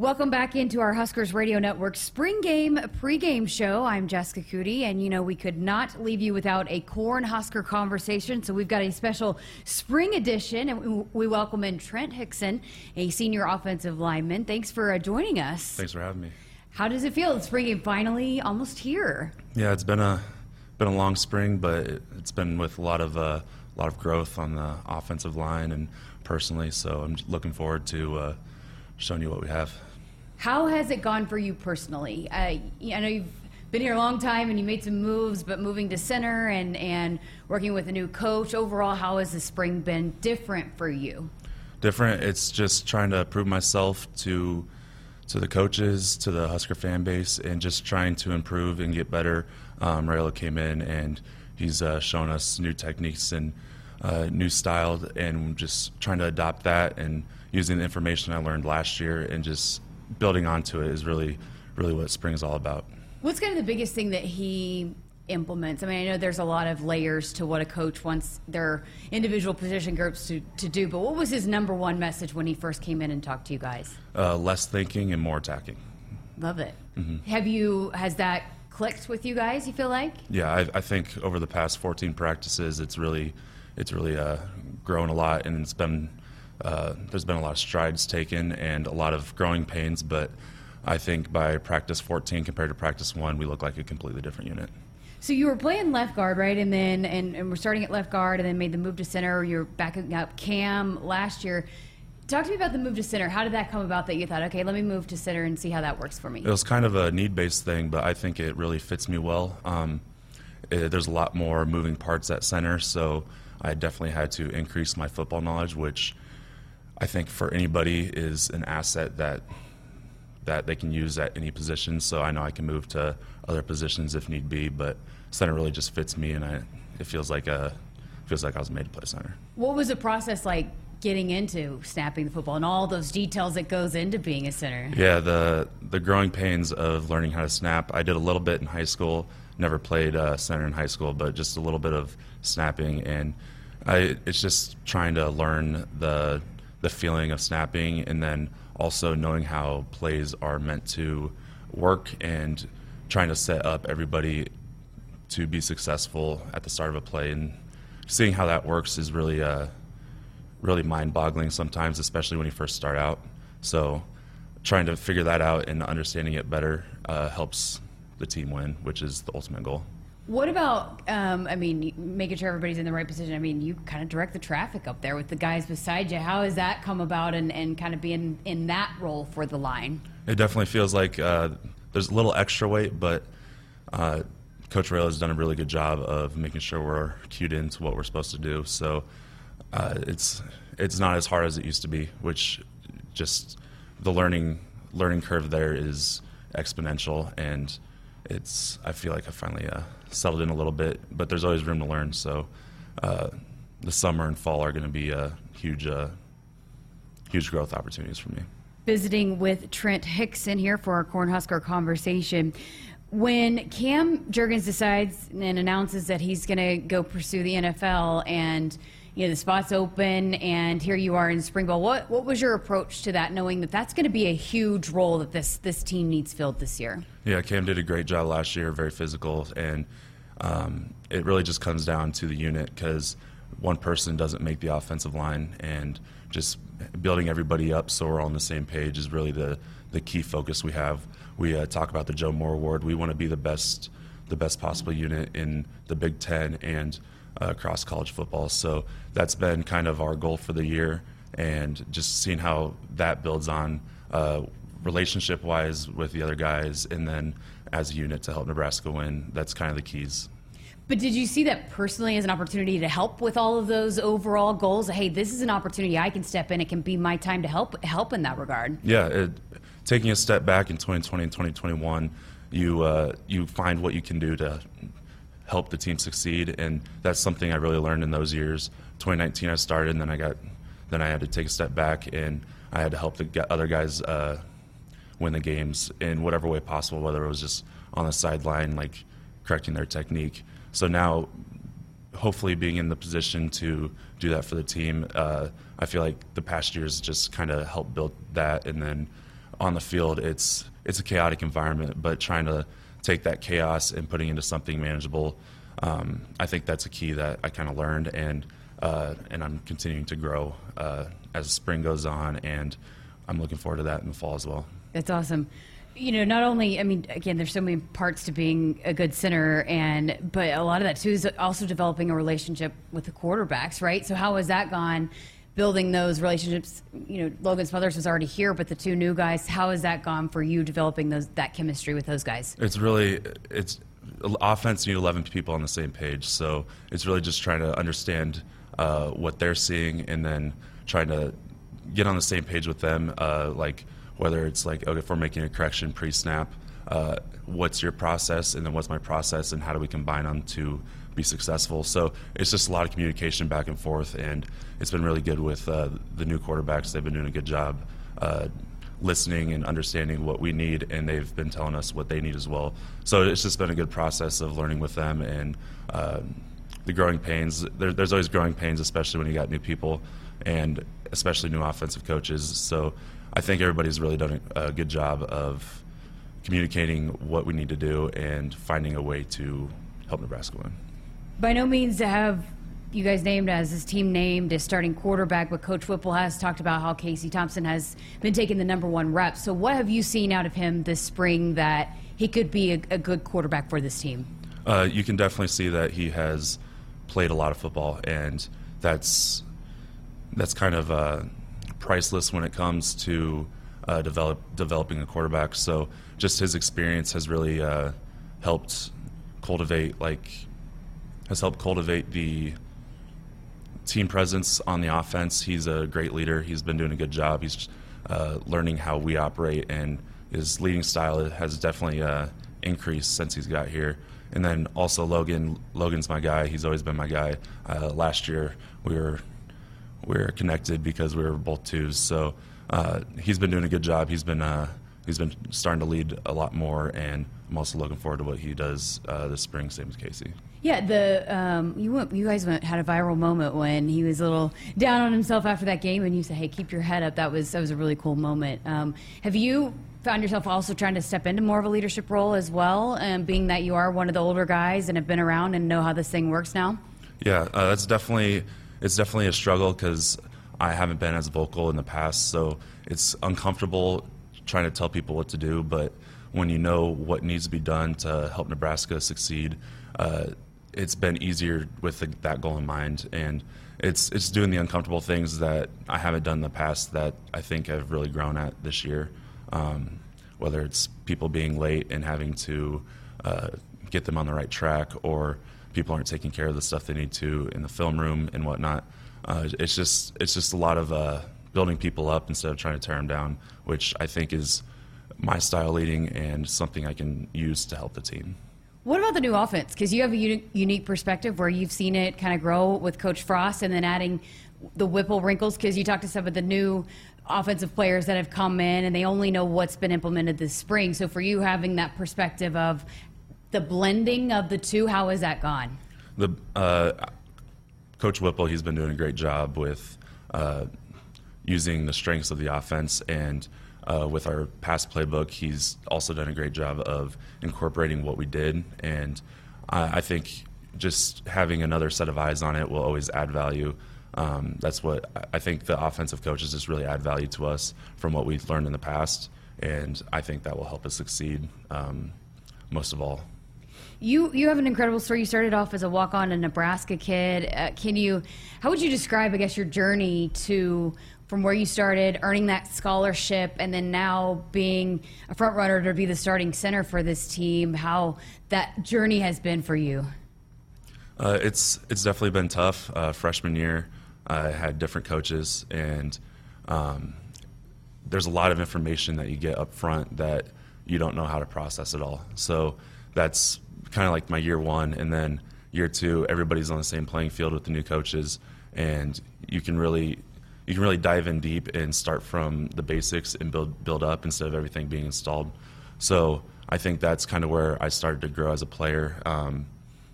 Welcome back into our Huskers Radio Network spring game pregame show. I'm Jessica Coody, and you know we could not leave you without a Corn Husker conversation. So we've got a special spring edition, and we welcome in Trent Hixson, a senior offensive lineman. Thanks for uh, joining us. Thanks for having me. How does it feel? It's spring game finally almost here. Yeah, it's been a been a long spring, but it's been with a lot of uh, a lot of growth on the offensive line and personally. So I'm looking forward to uh, showing you what we have. How has it gone for you personally? Uh, I know you've been here a long time and you made some moves, but moving to center and, and working with a new coach, overall, how has the spring been different for you? Different. It's just trying to prove myself to to the coaches, to the Husker fan base, and just trying to improve and get better. Um, Raiola came in and he's uh, shown us new techniques and uh, new style, and just trying to adopt that and using the information I learned last year and just building onto it is really, really what spring is all about. What's kind of the biggest thing that he implements? I mean, I know there's a lot of layers to what a coach wants their individual position groups to, to do, but what was his number one message when he first came in and talked to you guys? Uh, less thinking and more attacking. Love it. Mm-hmm. Have you, has that clicked with you guys, you feel like? Yeah, I, I think over the past 14 practices, it's really, it's really uh, grown a lot, and it's been uh, there's been a lot of strides taken and a lot of growing pains, but I think by practice 14 compared to practice one, we look like a completely different unit. So you were playing left guard, right? And then and, and we're starting at left guard, and then made the move to center. You're backing up Cam last year. Talk to me about the move to center. How did that come about that you thought, okay, let me move to center and see how that works for me? It was kind of a need based thing, but I think it really fits me well. Um, it, there's a lot more moving parts at center, so I definitely had to increase my football knowledge, which I think for anybody is an asset that that they can use at any position. So I know I can move to other positions if need be, but center really just fits me, and I, it feels like a feels like I was made to play center. What was the process like getting into snapping the football and all those details that goes into being a center? Yeah, the the growing pains of learning how to snap. I did a little bit in high school. Never played uh, center in high school, but just a little bit of snapping, and I, it's just trying to learn the the feeling of snapping and then also knowing how plays are meant to work and trying to set up everybody to be successful at the start of a play. And seeing how that works is really uh, really mind-boggling sometimes especially when you first start out. So trying to figure that out and understanding it better uh, helps the team win which is the ultimate goal what about, um, I mean, making sure everybody's in the right position? I mean, you kind of direct the traffic up there with the guys beside you. How has that come about and, and kind of being in that role for the line? It definitely feels like uh, there's a little extra weight, but uh, Coach Rail has done a really good job of making sure we're cued into what we're supposed to do. So uh, it's it's not as hard as it used to be, which just the learning learning curve there is exponential and – it's I feel like I finally uh, settled in a little bit, but there's always room to learn. So uh, the summer and fall are going to be uh, huge, uh, huge growth opportunities for me. Visiting with Trent Hixson here for our Cornhusker conversation. When Cam Jurgens decides and announces that he's going to go pursue the NFL and you know the spot's open and here you are in spring ball. What what was your approach to that knowing that that's going to be a huge role that this this team needs filled this year? Yeah cam did a great job last year very physical and um, it really just comes down to the unit because one person doesn't make the offensive line and just building everybody up so we're all on the same page is really the the key focus we have. We uh, talk about the joe moore award. We want to be the best the best possible unit in the big ten and across college football. So that's been kind of our goal for the year, and just seeing how that builds on uh, relationship wise with the other guys, and then as a unit to help Nebraska win. That's kind of the keys. But did you see that personally as an opportunity to help with all of those overall goals? Hey, this is an opportunity I can step in. It can be my time to help help in that regard. Yeah, it, taking a step back in 2020 and 2021, you uh, you find what you can do to help the team succeed. And that's something I really learned in those years. 2019, I started, and then I got, then I had to take a step back, and I had to help the other guys uh, win the games in whatever way possible, whether it was just on the sideline, like correcting their technique. So now, hopefully, being in the position to do that for the team, uh, I feel like the past years just kind of helped build that, and then on the field, it's it's a chaotic environment, but trying to take that chaos and putting into something manageable. Um, I think that's a key that I kind of learned, and uh, and I'm continuing to grow uh, as spring goes on, and I'm looking forward to that in the fall as well. That's awesome. You know, not only I mean, again, there's so many parts to being a good center, and but a lot of that too is also developing a relationship with the quarterbacks, right? So how has that gone? Building those relationships, you know, Logan Smothers was already here, but the two new guys, how has that gone for you developing those that chemistry with those guys? It's really it's offense need 11 people on the same page, so it's really just trying to understand uh, what they're seeing and then trying to get on the same page with them, uh, like whether it's like, okay, if we're making a correction pre-snap, uh, what's your process, and then what's my process, and how do we combine them to be successful? So it's just a lot of communication back and forth, and it's been really good with uh, the new quarterbacks. They've been doing a good job uh, listening and understanding what we need, and they've been telling us what they need as well. So it's just been a good process of learning with them and. Uh, the growing pains. There, there's always growing pains, especially when you got new people and especially new offensive coaches. So I think everybody's really done a, good job of communicating what we need to do and finding a way to help Nebraska win. By no means to have you guys named as his team named as starting quarterback, but Coach Whipple has talked about how Casey Thompson has been taking the number one rep. So, what have you seen out of him this spring that he could be a, a good quarterback for this team? Uh, you can definitely see that he has played a lot of football, and that's that's kind of uh, priceless when it comes to uh, develop developing a quarterback. So just his experience has really uh, helped cultivate like has helped cultivate the team presence on the offense. He's a great leader. He's been doing a good job. He's uh, learning how we operate, and his leading style has definitely uh, increased since he's got here. And then also Logan. Logan's my guy. He's always been my guy. Uh, last year we were we were connected because we were both twos. So uh, he's been doing a good job. He's been uh, he's been starting to lead a lot more, and I'm also looking forward to what he does uh, this spring. Same as Casey. Yeah, the um, you went, you guys went, had a viral moment when he was a little down on himself after that game, and you said, "Hey, keep your head up." That was that was a really cool moment. Um, have you found yourself also trying to step into more of a leadership role as well, and being that you are one of the older guys and have been around and know how this thing works now? Yeah, uh, that's definitely it's definitely a struggle because I haven't been as vocal in the past, so it's uncomfortable trying to tell people what to do. But when you know what needs to be done to help Nebraska succeed, uh, it's been easier with the, that goal in mind, and it's it's doing the uncomfortable things that I haven't done in the past that I think I've really grown at this year um, whether it's people being late and having to uh, get them on the right track or people aren't taking care of the stuff they need to in the film room and whatnot. Uh, it's just it's just a lot of uh, building people up instead of trying to tear them down, which I think is my style leading and something I can use to help the team. What about the new offense? Because you have a unique perspective where you've seen it kind of grow with Coach Frost and then adding the Whipple wrinkles because you talked to some of the new offensive players that have come in and they only know what's been implemented this spring. So for you having that perspective of the blending of the two, how has that gone? The uh, Coach Whipple, he's been doing a great job with uh, using the strengths of the offense and. Uh, with our past playbook, he's also done a great job of incorporating what we did, and I, I think just having another set of eyes on it will always add value. Um, that's what I think the offensive coaches just really add value to us from what we've learned in the past, and I think that will help us succeed um, most of all. You you have an incredible story. You started off as a walk on a Nebraska kid. Uh, can you? How would you describe, I guess, your journey to from where you started, earning that scholarship, and then now being a front runner to be the starting center for this team? How that journey has been for you? Uh, it's it's definitely been tough. Uh, freshman year, I had different coaches, and um, there's a lot of information that you get up front that you don't know how to process at all. So that's kind of like my year one, and then year two, everybody's on the same playing field with the new coaches, and you can really you can really dive in deep and start from the basics and build build up instead of everything being installed. So I think that's kind of where I started to grow as a player. Um,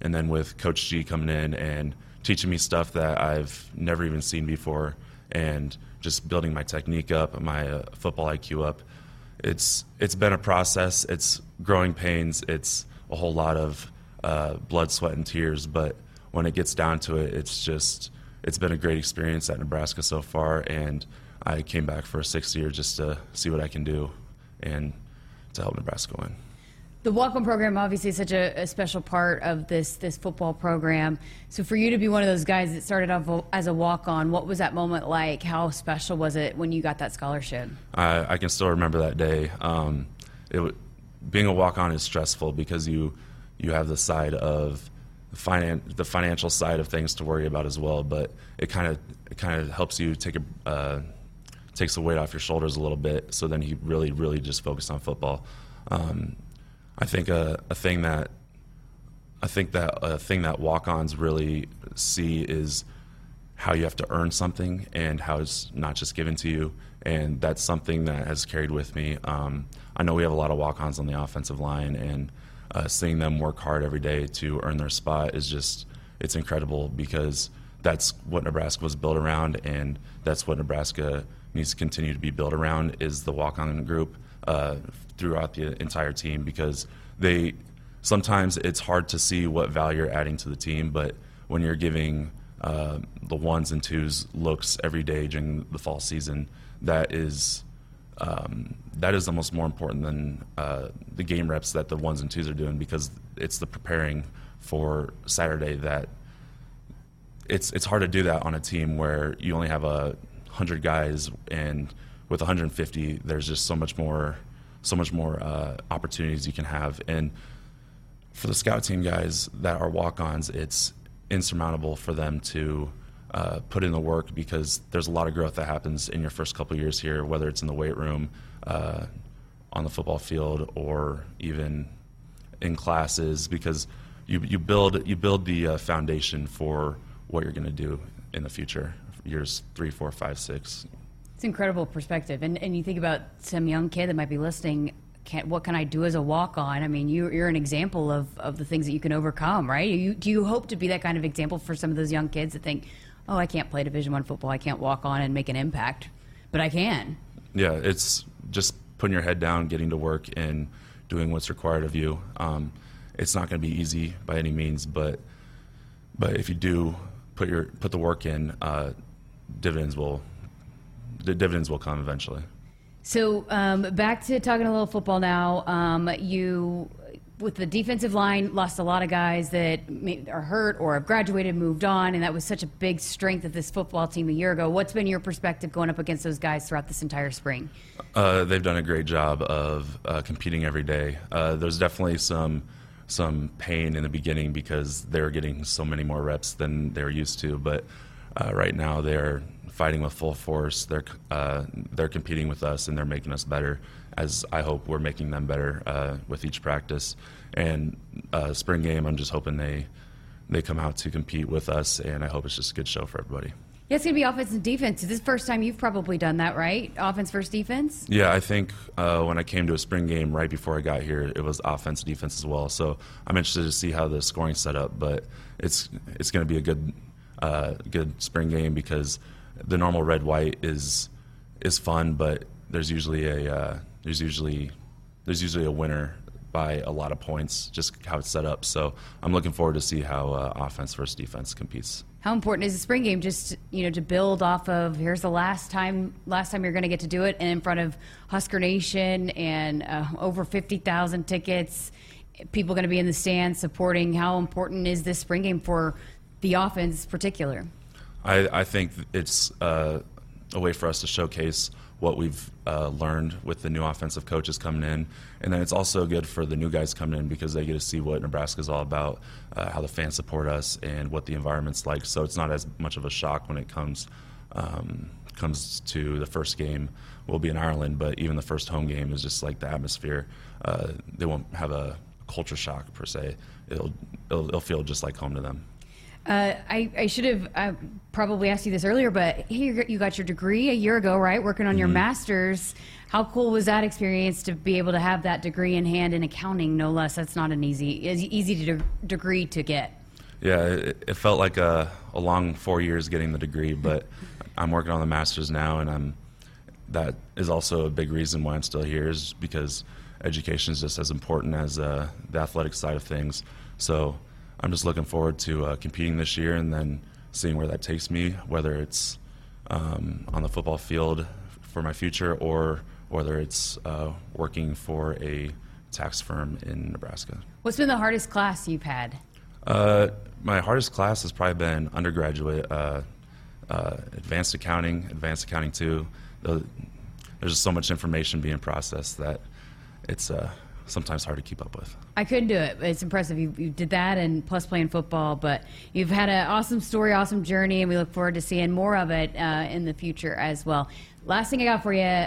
and then with Coach G coming in and teaching me stuff that I've never even seen before, and just building my technique up, my uh, football IQ up. it's it's been a process. It's growing pains. It's a whole lot of uh, blood, sweat, and tears. But when it gets down to it, it's just it's been a great experience at Nebraska so far, and I came back for a sixth year just to see what I can do and to help Nebraska win. The walk-on program obviously is such a, a, special part of this this football program. So for you to be one of those guys that started off as a walk-on, what was that moment like? How special was it when you got that scholarship? I, I can still remember that day. Um, it, being a walk-on is stressful because you you have the side of finan- the financial side of things to worry about as well. But it kind of it kind of helps you take a uh, takes the weight off your shoulders a little bit. So then you really really just focus on football. Um, I think a, a thing that I think that a thing that walk-ons really see is how you have to earn something and how it's not just given to you. And that's something that has carried with me. Um, I know we have a lot of walk-ons on the offensive line, and uh, seeing them work hard every day to earn their spot is just it's incredible because that's what Nebraska was built around, and that's what Nebraska needs to continue to be built around is the walk-on group uh, throughout the entire team because they sometimes it's hard to see what value you're adding to the team, but when you're giving uh, the ones and twos looks every day during the fall season, that is um, that is almost more important than uh, the game reps that the ones and twos are doing because it's the preparing for Saturday that it's it's hard to do that on a team where you only have a hundred guys and with 150, there's just so much more, so much more uh, opportunities you can have. And for the scout team guys that are walk-ons, it's insurmountable for them to uh, put in the work because there's a lot of growth that happens in your first couple years here, whether it's in the weight room, uh, on the football field, or even in classes, because you, you build you build the uh, foundation for what you're going to do in the future, years three, four, five, six, it's incredible perspective. And, and you think about some young kid that might be listening, can, what can I do as a walk on? I mean, you, you're an example of, of the things that you can overcome, right? You, do you hope to be that kind of example for some of those young kids that think, oh, I can't play Division One football, I can't walk on and make an impact, but I can? Yeah, it's just putting your head down, getting to work, and doing what's required of you. Um, it's not going to be easy by any means, but but if you do put your put the work in, uh, dividends will the dividends will come eventually. So um, back to talking a little football now. Um, you, with the defensive line, lost a lot of guys that are hurt or have graduated, moved on, and that was such a big strength of this football team a year ago. What's been your perspective going up against those guys throughout this entire spring? Uh, they've done a great job of uh, competing every day. Uh, there's definitely some some pain in the beginning because they're getting so many more reps than they're used to, but uh, right now they're fighting with full force. They're uh, they're competing with us and they're making us better. As I hope we're making them better uh, with each practice. And uh, spring game, I'm just hoping they they come out to compete with us, and I hope it's just a good show for everybody. Yeah, it's going to be offense and defense. Is this first time you've probably done that, right? Offense versus defense? Yeah, I think uh, when I came to a spring game right before I got here, it was offense defense as well. So I'm interested to see how the scoring set up, but it's it's going to be a good uh, good spring game because the normal red white is is fun, but there's usually a uh, there's usually there's usually a winner by a lot of points, just how it's set up. So I'm looking forward to see how uh, offense versus defense competes. How important is the spring game? Just you know, to build off of here's the last time last time you're going to get to do it, and in front of Husker Nation and uh, over fifty thousand tickets, people going to be in the stands supporting. How important is this spring game for the offense, particular? I, I think it's uh, a way for us to showcase what we've uh, learned with the new offensive coaches coming in. And then it's also good for the new guys coming in because they get to see what Nebraska is all about, uh, how the fans support us, and what the environment's like. So it's not as much of a shock when it comes um, comes to the first game. We'll be in Ireland, but even the first home game is just like the atmosphere. Uh, they won't have a culture shock per se. It'll, it'll, it'll feel just like home to them. Uh, I, I, should have uh, probably asked you this earlier, but you got your degree a year ago, right? Working on mm-hmm. your master's. How cool was that experience to be able to have that degree in hand in accounting, no less? That's not an easy, easy de- degree to get. Yeah, it, it felt like a, a, long four years getting the degree, but I'm working on the master's now, and I'm that is also a big reason why I'm still here is because education is just as important as uh, the athletic side of things. So I'm just looking forward to uh, competing this year and then seeing where that takes me, whether it's um, on the football field for my future or whether it's uh, working for a tax firm in Nebraska. What's been the hardest class you've had? Uh, my hardest class has probably been undergraduate, uh, uh, advanced accounting, advanced accounting two. The, there's just so much information being processed that it's uh, sometimes hard to keep up with. I couldn't do it. It's impressive. You, you did that and plus playing football, but you've had an awesome story, awesome journey, and we look forward to seeing more of it uh, in the future as well. Last thing I got for you.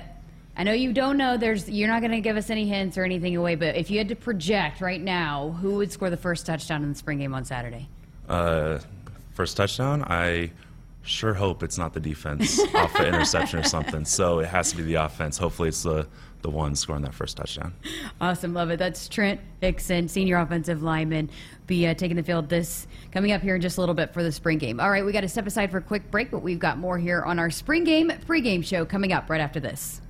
I know you don't know. There's you're not going to give us any hints or anything away, but if you had to project right now, who would score the first touchdown in the spring game on Saturday? Uh, first touchdown, I sure hope it's not the defense off an interception or something. So it has to be the offense. Hopefully, it's the the one scoring that first touchdown. Awesome, love it. That's Trent Hixson, senior offensive lineman, be uh, taking the field this coming up here in just a little bit for the spring game. All right, we got to step aside for a quick break, but we've got more here on our spring game pregame show coming up right after this.